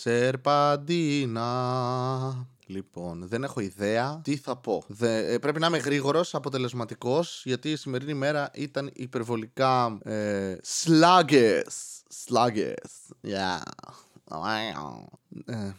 Σερπαντίνα. Λοιπόν, δεν έχω ιδέα τι θα πω; Δε, ε, πρέπει να είμαι γρήγορος, αποτελεσματικός, γιατί η σημερινή μέρα ήταν υπερβολικά ε, sluggish. Sluggish. Yeah. Ε,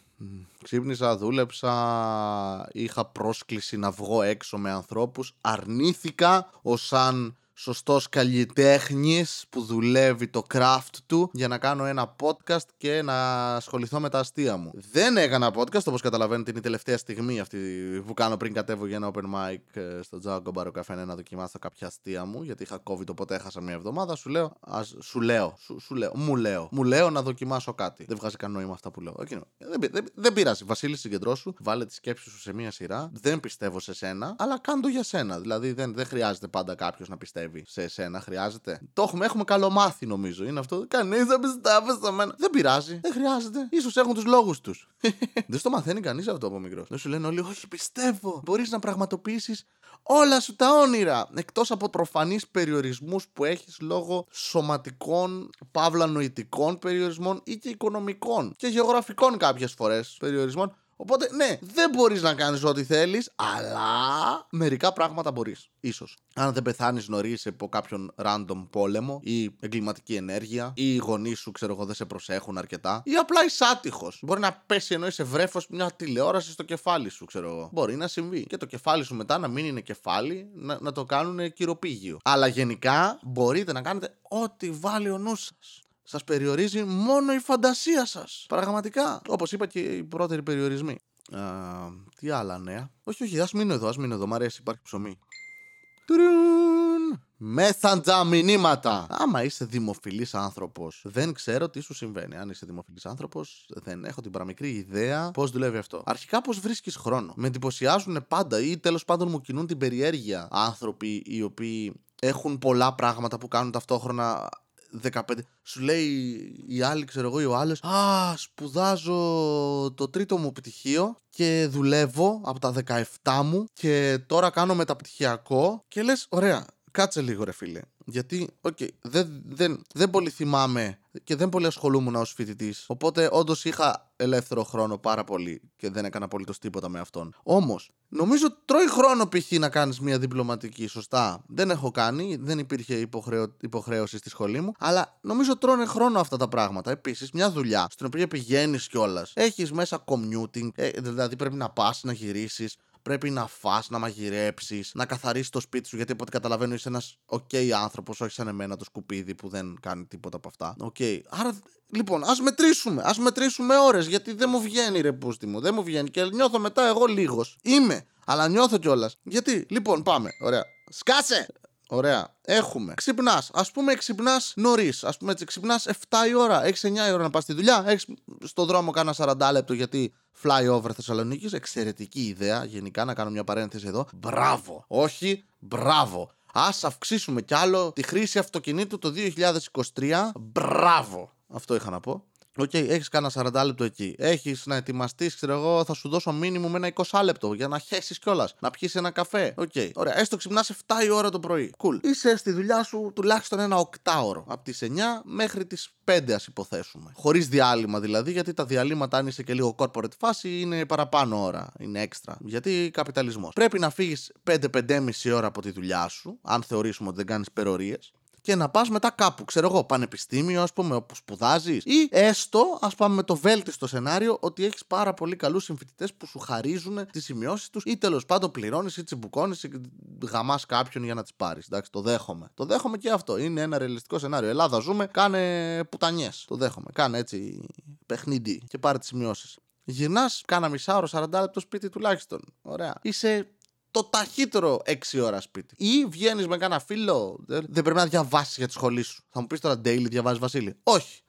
ξύπνησα, δούλεψα, είχα πρόσκληση να βγω έξω με ανθρώπους, αρνήθηκα ως σαν σωστός καλλιτέχνης που δουλεύει το craft του για να κάνω ένα podcast και να ασχοληθώ με τα αστεία μου. Δεν έκανα podcast, όπως καταλαβαίνετε είναι η τελευταία στιγμή αυτή που κάνω πριν κατέβω για ένα open mic ε, στο Django Bar Cafe να δοκιμάσω κάποια αστεία μου γιατί είχα COVID οπότε έχασα μια εβδομάδα. Σου λέω, ας, σου λέω, σου, σου λέω, μου λέω, μου λέω να δοκιμάσω κάτι. Δεν βγάζει κανένα νόημα αυτά που λέω. Okay, δεν, δεν, δεν πειράζει. Βασίλη, συγκεντρώσου, βάλε τη σκέψη σου σε μία σειρά. Δεν πιστεύω σε σένα, αλλά κάντο για σένα. Δηλαδή δεν, δεν χρειάζεται πάντα κάποιος να πιστεύει σε εσένα, χρειάζεται; Το έχουμε, έχουμε καλομάθει νομίζω. Είναι αυτό. Κανείς δεν πιστεύει σε μένα. Δεν πειράζει. Δεν χρειάζεται. σω έχουν τους λόγους τους. δεν στο μαθαίνει κανείς αυτό από μικρός. Δεν σου λένε όλοι, Όχι, πιστεύω. Μπορείς να πραγματοποιήσεις όλα σου τα όνειρα. Εκτός από προφανείς περιορισμούς που έχεις λόγω σωματικών, παύλα νοητικών περιορισμών ή και οικονομικών και γεωγραφικών κάποιες φορές περιορισμών. Οπότε, ναι, δεν μπορείς να κάνεις ό,τι θέλεις, αλλά μερικά πράγματα μπορείς. σω. Αν δεν πεθάνεις νωρίς από κάποιον random πόλεμο ή εγκληματική ενέργεια, ή οι γονείς σου, ξέρω εγώ, δεν σε προσέχουν αρκετά, ή απλά είσαι άτυχος. Μπορεί να πέσει ενώ είσαι βρέφος μια τηλεόραση στο κεφάλι σου, ξέρω εγώ. Μπορεί να συμβεί. Και το κεφάλι σου μετά να μην είναι κεφάλι, να, να το κάνουν κυροπήγιο. Αλλά γενικά μπορείτε να κάνετε ό,τι βάλει ο νους σας. Σας περιορίζει μόνο η φαντασία σας. Πραγματικά. Όπως είπα και οι πρώτεροι περιορισμοί. Α, τι άλλα νέα. Όχι, όχι, ας μείνω εδώ, ας μείνω εδώ. Μ' αρέσει, υπάρχει ψωμί. Τουρούν! Μέσαντζα μηνύματα. Άμα είσαι δημοφιλής άνθρωπος, δεν ξέρω τι σου συμβαίνει. Αν είσαι δημοφιλής άνθρωπος, δεν έχω την παραμικρή ιδέα πώς δουλεύει αυτό. Αρχικά, πώς βρίσκεις χρόνο. Με εντυπωσιάζουν πάντα ή τέλος πάντων μου κινούν την περιέργεια άνθρωποι οι οποίοι έχουν πολλά πράγματα που κάνουν ταυτόχρονα 15. Σου λέει η άλλη, ξέρω εγώ, ή ο άλλος, Α, σπουδάζω το τρίτο μου πτυχίο και δουλεύω από τα 17 μου και τώρα κάνω μεταπτυχιακό. Και λες, ωραία, κάτσε λίγο, ρε φίλε. Γιατί, OK, okay, δεν, δεν, δεν πολύ θυμάμαι και δεν πολύ ασχολούμουν ως φοιτητής. Οπότε, όντως είχα ελεύθερο χρόνο πάρα πολύ και δεν έκανα απολύτως τίποτα με αυτόν. Όμως, νομίζω τρώει χρόνο π.χ. να κάνεις μια διπλωματική, σωστά. Δεν έχω κάνει, δεν υπήρχε υποχρεω... υποχρέωση στη σχολή μου, αλλά νομίζω τρώνε χρόνο αυτά τα πράγματα. Επίσης, μια δουλειά στην οποία πηγαίνεις κιόλας. Έχεις μέσα commuting, ε, δηλαδή πρέπει να πας να γυρίσεις πρέπει να φας, να μαγειρέψεις, να καθαρίσεις το σπίτι σου. Γιατί από ό,τι καταλαβαίνω είσαι ένας OK άνθρωπος, όχι σαν εμένα το σκουπίδι που δεν κάνει τίποτα από αυτά. OK. Άρα Λοιπόν, ας μετρήσουμε. Α μετρήσουμε ώρες. Γιατί δεν μου βγαίνει ρε πούστη μου. Δεν μου βγαίνει. Και νιώθω μετά εγώ λίγος. Είμαι. Αλλά νιώθω κιόλας. Γιατί, λοιπόν, πάμε. Ωραία. Σκάσε! Ωραία. Έχουμε. Ξυπνάς. Α πούμε, ξυπνάς νωρίς. Α πούμε, έτσι, ξυπνάς 7 η ώρα. Έχεις 9 η ώρα να πας στη δουλειά. Έχεις στο δρόμο κάνα 40λεπτο γιατί flyover Θεσσαλονίκης. Εξαιρετική ιδέα. Γενικά να κάνω μια παρένθεση εδώ. Μπράβο. Όχι, μπράβο. Ας αυξήσουμε κι άλλο τη χρήση αυτοκινήτου το 2023. Μπράβο. Αυτό είχα να πω. OK, okay, έχεις κάνα 40λεπτο εκεί. Έχεις να ετοιμαστείς, ξέρω εγώ, θα σου δώσω μίνιμουμ ένα 20λεπτο για να χέσεις κιόλας. Να πιεις ένα καφέ. OK, okay. ωραία. Έστω ξυπνάς 7 η ώρα το πρωί. Cool. Είσαι στη δουλειά σου τουλάχιστον ένα 8ωρο. Από τις 9 μέχρι τις 5, ας υποθέσουμε. Χωρίς διάλειμμα δηλαδή, γιατί τα διαλείμματα, αν είσαι και λίγο corporate φάση, είναι παραπάνω ώρα. Είναι έξτρα. Γιατί καπιταλισμός. Πρέπει να φύγεις 5-5,5 ώρα από τη δουλειά σου, αν θεωρήσουμε ότι δεν κάνεις υπερωρίες και να πας μετά κάπου, ξέρω εγώ, πανεπιστήμιο, ας πούμε, όπου σπουδάζεις, ή έστω, ας πάμε με το βέλτιστο σενάριο, ότι έχεις πάρα πολύ καλούς συμφοιτητές που σου χαρίζουν τις σημειώσεις τους, ή τέλος πάντων πληρώνεις ή τσιμπουκώνεις ή γαμάς κάποιον για να τις πάρεις. Εντάξει, το δέχομαι. Το δέχομαι και αυτό. Είναι ένα ρεαλιστικό σενάριο. Ελλάδα ζούμε, κάνε πουτανιές. Το δέχομαι. Κάνε έτσι παιχνίδι και πάρε τις σημειώσεις. Γυρνάς, κάνα μισά 40 λεπτό σπίτι τουλάχιστον. Ωραία. Είσαι το ταχύτερο 6 ώρας σπίτι. Ή βγαίνεις με κάνα φίλο. Δεν πρέπει να διαβάσεις για τη σχολή σου. Θα μου πεις τώρα daily διαβάζεις Βασίλη. Όχι.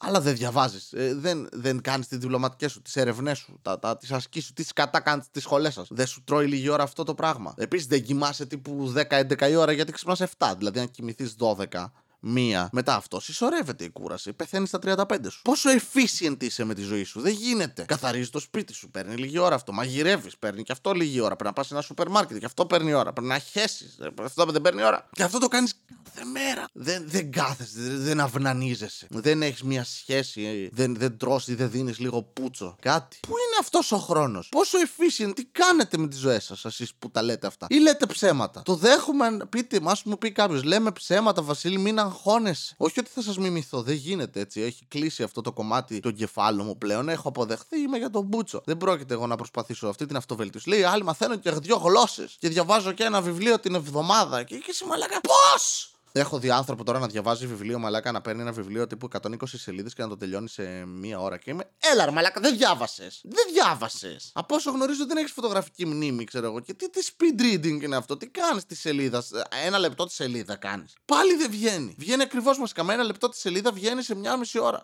Αλλά δεν διαβάζεις. Ε, δεν δεν κάνεις τις διπλωματικές σου, τις ερευνέ σου, τα, τα, τις ασκήσεις σου, τις κατά κάνεις τις σχολές σας. Δεν σου τρώει λίγη ώρα αυτό το πράγμα. Επίσης δεν κοιμάσαι τύπου 10-11 η ώρα γιατί ξυπνάς 7. Δηλαδή, αν κοιμηθείς 12 μία. Μετά αυτό συσσωρεύεται η κούραση. Πεθαίνει στα 35 σου. Πόσο efficient είσαι με τη ζωή σου. Δεν γίνεται. Καθαρίζεις το σπίτι σου. Παίρνει λίγη ώρα αυτό. Μαγειρεύεις. Παίρνει και αυτό λίγη ώρα. Πρέπει να πας σε ένα σούπερ μάρκετ. Και αυτό παίρνει ώρα. Πρέπει να χέσεις. Αυτό δεν παίρνει ώρα. Και αυτό το κάνεις κάθε μέρα. Δεν, δεν κάθεσαι. Δεν, δεν αυνανίζεσαι. Δεν έχεις μια σχέση. Δεν, δεν τρώσει. Δεν δίνεις λίγο πούτσο. Κάτι. Πού είναι αυτός ο χρόνος; Πόσο efficient. Τι κάνετε με τι ζωέ σας, εσείς που τα λέτε αυτά; Ή λέτε ψέματα; Το δέχομαι. Πείτε, μα μου πει κάποιος. Λέμε ψέματα, Βασίλη, μην αγχώνεσαι. Όχι ότι θα σας μιμηθώ. Δεν γίνεται έτσι. Έχει κλείσει αυτό το κομμάτι του εγκεφάλου μου πλέον. Έχω αποδεχθεί. Είμαι για τον Μπούτσο. Δεν πρόκειται εγώ να προσπαθήσω αυτή την αυτοβελτίωση. Λέει, άλλοι μαθαίνουν και δύο γλώσσες. Και διαβάζω και ένα βιβλίο την εβδομάδα. Και, και μαλάκα, πώς! Έχω δει άνθρωπο τώρα να διαβάζει βιβλίο μαλάκα, να παίρνει ένα βιβλίο τύπου 120 σελίδες και να το τελειώνει σε μία ώρα. Και είμαι, Έλα, ρε, μαλάκα, δεν διάβασες. Δεν διάβασες. Από όσο γνωρίζω, δεν έχεις φωτογραφική μνήμη, ξέρω εγώ. Και τι, τι speed reading είναι αυτό, τι κάνεις τη σελίδα. Ένα λεπτό τη σελίδα κάνεις. Πάλι δεν βγαίνει. Βγαίνει ακριβώς μα Ένα λεπτό τη σελίδα βγαίνει σε μία μισή ώρα.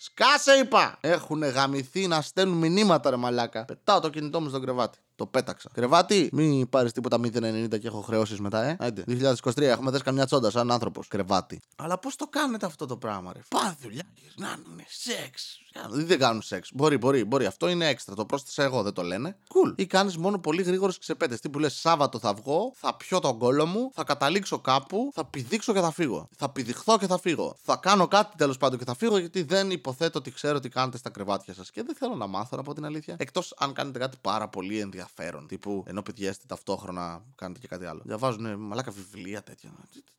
Σκάσε είπα! Έχουν γαμηθεί να στέλνουν μηνύματα ρε μαλάκα. Πετάω το κινητό μου στο κρεβάτι. Το πέταξα. Κρεβάτι, μην πάρεις τίποτα 0,90 και έχω χρεώσεις μετά, ε. Άντε. 2023 έχουμε δει καμιά τσόντα σαν άνθρωπος. Κρεβάτι. Αλλά πώς το κάνετε αυτό το πράγμα, ρε; Πά δουλειά, γυρνάνε, σεξ. Δεν κάνουν σεξ. Μπορεί, μπορεί, μπορεί. Αυτό είναι έξτρα. Το πρόσθεσα εγώ, δεν το λένε. Cool. Ή κάνεις μόνο πολύ γρήγορες ξεπέτες. Τι που λες, Σάββατο θα βγω, θα πιω τον κόλο μου, θα καταλήξω κάπου, θα πηδήξω και θα φύγω. Θα πηδηχθώ και θα φύγω. Θα κάνω κάτι τέλος πάντων και θα φύγω γιατί δεν υποθέτω ότι ξέρω τι κάνετε στα κρεβάτια σας. Και δεν θέλω να μάθω από την αλήθεια. Εκτός αν κάνετε κάτι πάρα πολύ ενδιαφέρον ενδιαφέρον. Τύπου ενώ πηδιέστε ταυτόχρονα κάνετε και κάτι άλλο. Διαβάζουν μαλάκα βιβλία τέτοια.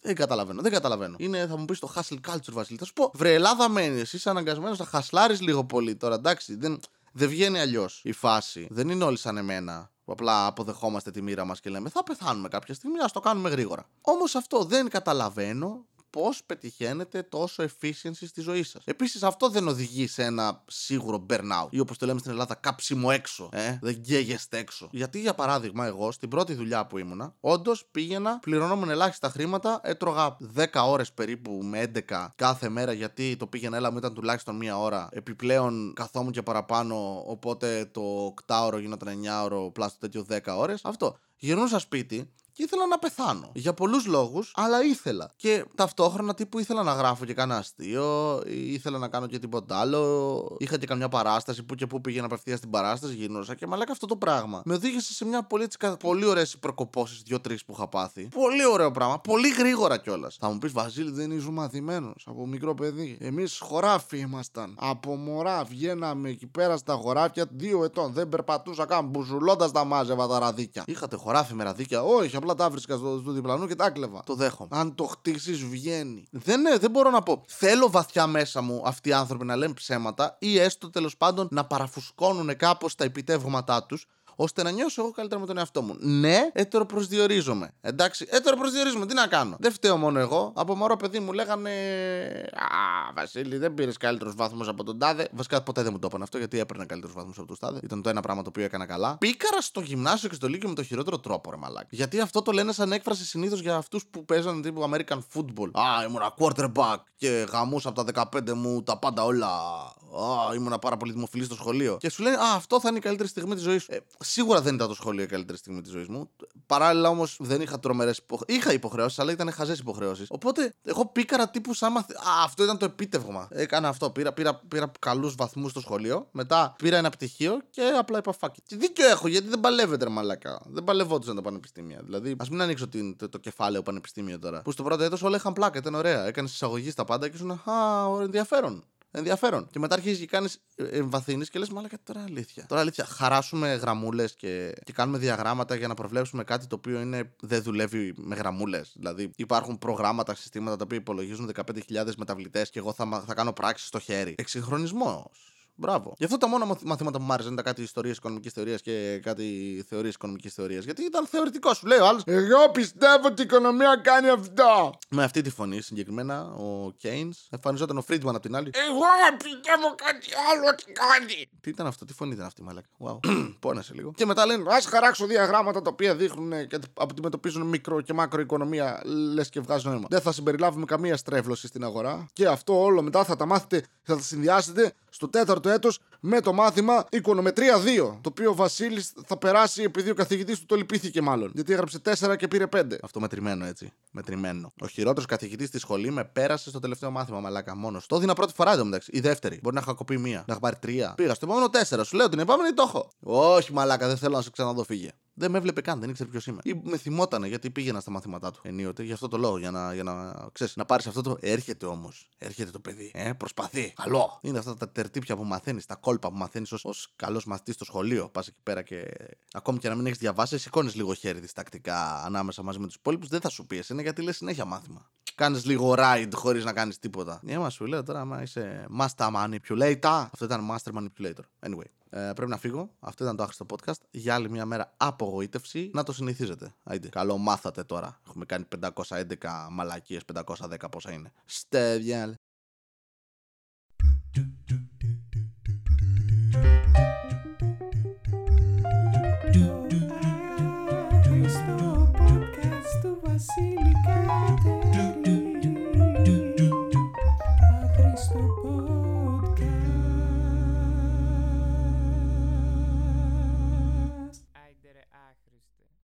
Δεν καταλαβαίνω, δεν καταλαβαίνω. Είναι, θα μου πεις το hustle culture, Βασίλη. Θα σου πω, βρε Ελλάδα μένεις. Είσαι αναγκασμένος να χασλάρεις λίγο πολύ τώρα, εντάξει. Δεν, δεν βγαίνει αλλιώς η φάση. Δεν είναι όλοι σαν εμένα που απλά αποδεχόμαστε τη μοίρα μας και λέμε θα πεθάνουμε κάποια στιγμή, ας το κάνουμε γρήγορα. Όμως αυτό δεν καταλαβαίνω πώς πετυχαίνετε τόσο efficiency στη ζωή σας. Επίσης, αυτό δεν οδηγεί σε ένα σίγουρο burnout ή όπως το λέμε στην Ελλάδα, κάψιμο έξω. Ε; Δεν γκαίγεστε έξω. Γιατί, για παράδειγμα, εγώ στην πρώτη δουλειά που ήμουνα, όντως πήγαινα, πληρωνόμουν ελάχιστα χρήματα, έτρωγα 10 ώρες περίπου με 11 κάθε μέρα γιατί το πήγαινα έλα μου ήταν τουλάχιστον μία ώρα. Επιπλέον καθόμουν και παραπάνω, οπότε το 8 ώρο γινόταν 9 ώρο, πλάστο τέτοιο 10 ώρες. Αυτό. Γυρνούσα σπίτι, και ήθελα να πεθάνω. Για πολλούς λόγους, αλλά ήθελα. Και ταυτόχρονα τύπου ήθελα να γράφω και κανένα αστείο, ήθελα να κάνω και τίποτα άλλο. Είχα και καμιά παράσταση που και που πήγαινα απευθεία στην παράσταση, γινόσα και μαλάκα αυτό το πράγμα. Με οδήγησε σε μια πολύ, πολύ ωραίες προκοπώσεις, δύο-τρει που είχα πάθει. Πολύ ωραίο πράγμα, πολύ γρήγορα κιόλας. Θα μου πεις Βασίλη, δεν είσαι μαθημένος από μικρό παιδί. Εμείς χωράφι ήμασταν. Από μωρά βγαίναμε εκεί πέρα στα χωράφια δύο ετών. Δεν περπατούσα καν μπουζουλώντας τα μάζευα τα ραδίκια. Είχατε χωράφι με ραδίκια, όχι, απλά απλά τα βρίσκα στο, στο διπλανό και τα κλεβα. Το δέχομαι. Αν το χτίσεις, βγαίνει. Δεν, ναι, δεν μπορώ να πω. Θέλω βαθιά μέσα μου αυτοί οι άνθρωποι να λένε ψέματα ή έστω τέλος πάντων να παραφουσκώνουν κάπως τα επιτεύγματά τους ώστε να νιώσω εγώ καλύτερα με τον εαυτό μου. Ναι, προσδιορίζομαι. Εντάξει, προσδιορίζομαι. Τι να κάνω; Δεν φταίω μόνο εγώ. Από μωρό παιδί μου λέγανε. Α, Βασίλη, δεν πήρες καλύτερους βάθμου από τον τάδε. Βασικά ποτέ δεν μου το είπαν αυτό γιατί έπαιρνα καλύτερους βάθμου από τον τάδε. Ήταν το ένα πράγμα το οποίο έκανα καλά. Πήκαρα στο γυμνάσιο και στο Λύκειο με το χειρότερο τρόπο, ρε μαλάκι. Γιατί αυτό το λένε σαν έκφραση συνήθως για αυτούς που παίζαν τύπου American football. Α, ήμουν quarterback και γαμούσα από τα 15 μου τα πάντα όλα. Α, ήμουν πάρα πολύ δημοφιλής στο σχολείο. Και σου λένε Α, αυτό θα είναι η καλύτερη στιγμή της ζωής σου. Ε, σίγουρα δεν ήταν το σχολείο η καλύτερη στιγμή της ζωής μου. Παράλληλα όμως δεν είχα τρομερές υποχρεώσει. Είχα υποχρεώσεις, αλλά ήταν χαζές υποχρεώσεις. Οπότε εγώ πήκαρα τύπου σαν μαθ... Α, αυτό ήταν το επίτευγμα. Έκανα αυτό. Πήρα, πήρα, πήρα καλούς βαθμούς στο σχολείο. Μετά πήρα ένα πτυχίο και απλά είπα φάκι. Και δίκιο έχω γιατί δεν παλεύεται ρε μαλακά. Δεν παλευόντουσαν τα πανεπιστήμια. Δηλαδή, ας μην ανοίξω την, το, το, κεφάλαιο πανεπιστήμιο τώρα. Που στο πρώτο έτος όλα είχαν πλάκα, ήταν ωραία. Έκανες εισαγωγή στα πάντα και σου Α, ενδιαφέρον ενδιαφέρον. Και μετά αρχίζει και κάνεις ε, εμβαθύνεις και λες, μάλλον τώρα αλήθεια. Τώρα αλήθεια, χαράσουμε γραμμούλες και, και κάνουμε διαγράμματα για να προβλέψουμε κάτι το οποίο είναι, δεν δουλεύει με γραμμούλες. Δηλαδή, υπάρχουν προγράμματα, συστήματα τα οποία υπολογίζουν 15.000 μεταβλητές και εγώ θα, θα κάνω πράξη στο χέρι. Εξυγχρονισμός. Μπράβο. Γι' αυτό τα μόνα μαθήματα που μου άρεσαν ήταν κάτι ιστορία οικονομικής θεωρίας και κάτι θεωρίες οικονομικής θεωρίας. Γιατί ήταν θεωρητικό. Σου λέει ο άλλος. Εγώ πιστεύω ότι η οικονομία κάνει αυτό. Με αυτή τη φωνή συγκεκριμένα ο Κέινς εμφανιζόταν ο Φρίντμαν από την άλλη. Εγώ πιστεύω κάτι άλλο ότι κάνει. Τι ήταν αυτό, τι φωνή ήταν αυτή, μαλάκα; Wow. Πόνασε λίγο. Και μετά λένε Α χαράξω διαγράμματα τα οποία δείχνουν και αντιμετωπίζουν μικρο και μακροοικονομία. Λες και βγάζουν νόημα. Δεν θα συμπεριλάβουμε καμία στρέβλωση στην αγορά. Και αυτό όλο μετά θα τα μάθετε, θα τα συνδυάσετε στο τέταρτο το έτο με το μάθημα Οικονομετρία 2. Το οποίο ο Βασίλης θα περάσει επειδή ο καθηγητής του το λυπήθηκε μάλλον. Γιατί έγραψε 4 και πήρε 5. Αυτό μετρημένο έτσι. Μετρημένο. Ο χειρότερος καθηγητής στη σχολή με πέρασε στο τελευταίο μάθημα, μαλάκα μόνος. Το έδινα πρώτη φορά εντωμεταξύ. Η δεύτερη. Μπορεί να είχα κοπεί μία. Να έχω πάρει τρία. Πήγα στο επόμενο 4. Σου λέω την επόμενη το έχω. Όχι, μαλάκα, δεν θέλω να σε ξαναδώ, φύγε. Δεν με έβλεπε καν, δεν ήξερε ποιος είμαι. Ή με θυμότανε γιατί πήγαινα στα μαθήματά του ενίοτε. Γι' αυτό το λόγο, για να, για να ξέρεις, να πάρεις αυτό το. Έρχεται όμως. Έρχεται το παιδί. Ε, προσπαθεί. Καλό. Είναι αυτά τα τερτύπια που μαθαίνεις, τα κόλπα που μαθαίνεις ως καλός μαθητής στο σχολείο. Πας εκεί πέρα και ακόμη και να μην έχεις διαβάσει, σηκώνεις λίγο χέρι διστακτικά ανάμεσα μαζί με τους υπόλοιπους. Δεν θα σου πει είναι γιατί λες συνέχεια μάθημα. Κάνεις λίγο ride χωρίς να κάνεις τίποτα. Ναι, μα σου λέω τώρα, άμα είσαι master manipulator. Αυτό ήταν master manipulator. Anyway. Ε, πρέπει να φύγω. Αυτό ήταν το άχρηστο podcast. Για άλλη μια μέρα απογοήτευση. Να το συνηθίζετε. Άιντε. Καλό μάθατε τώρα. Έχουμε κάνει 511 μαλακίες, 510 πόσα είναι. Στέδιαλ.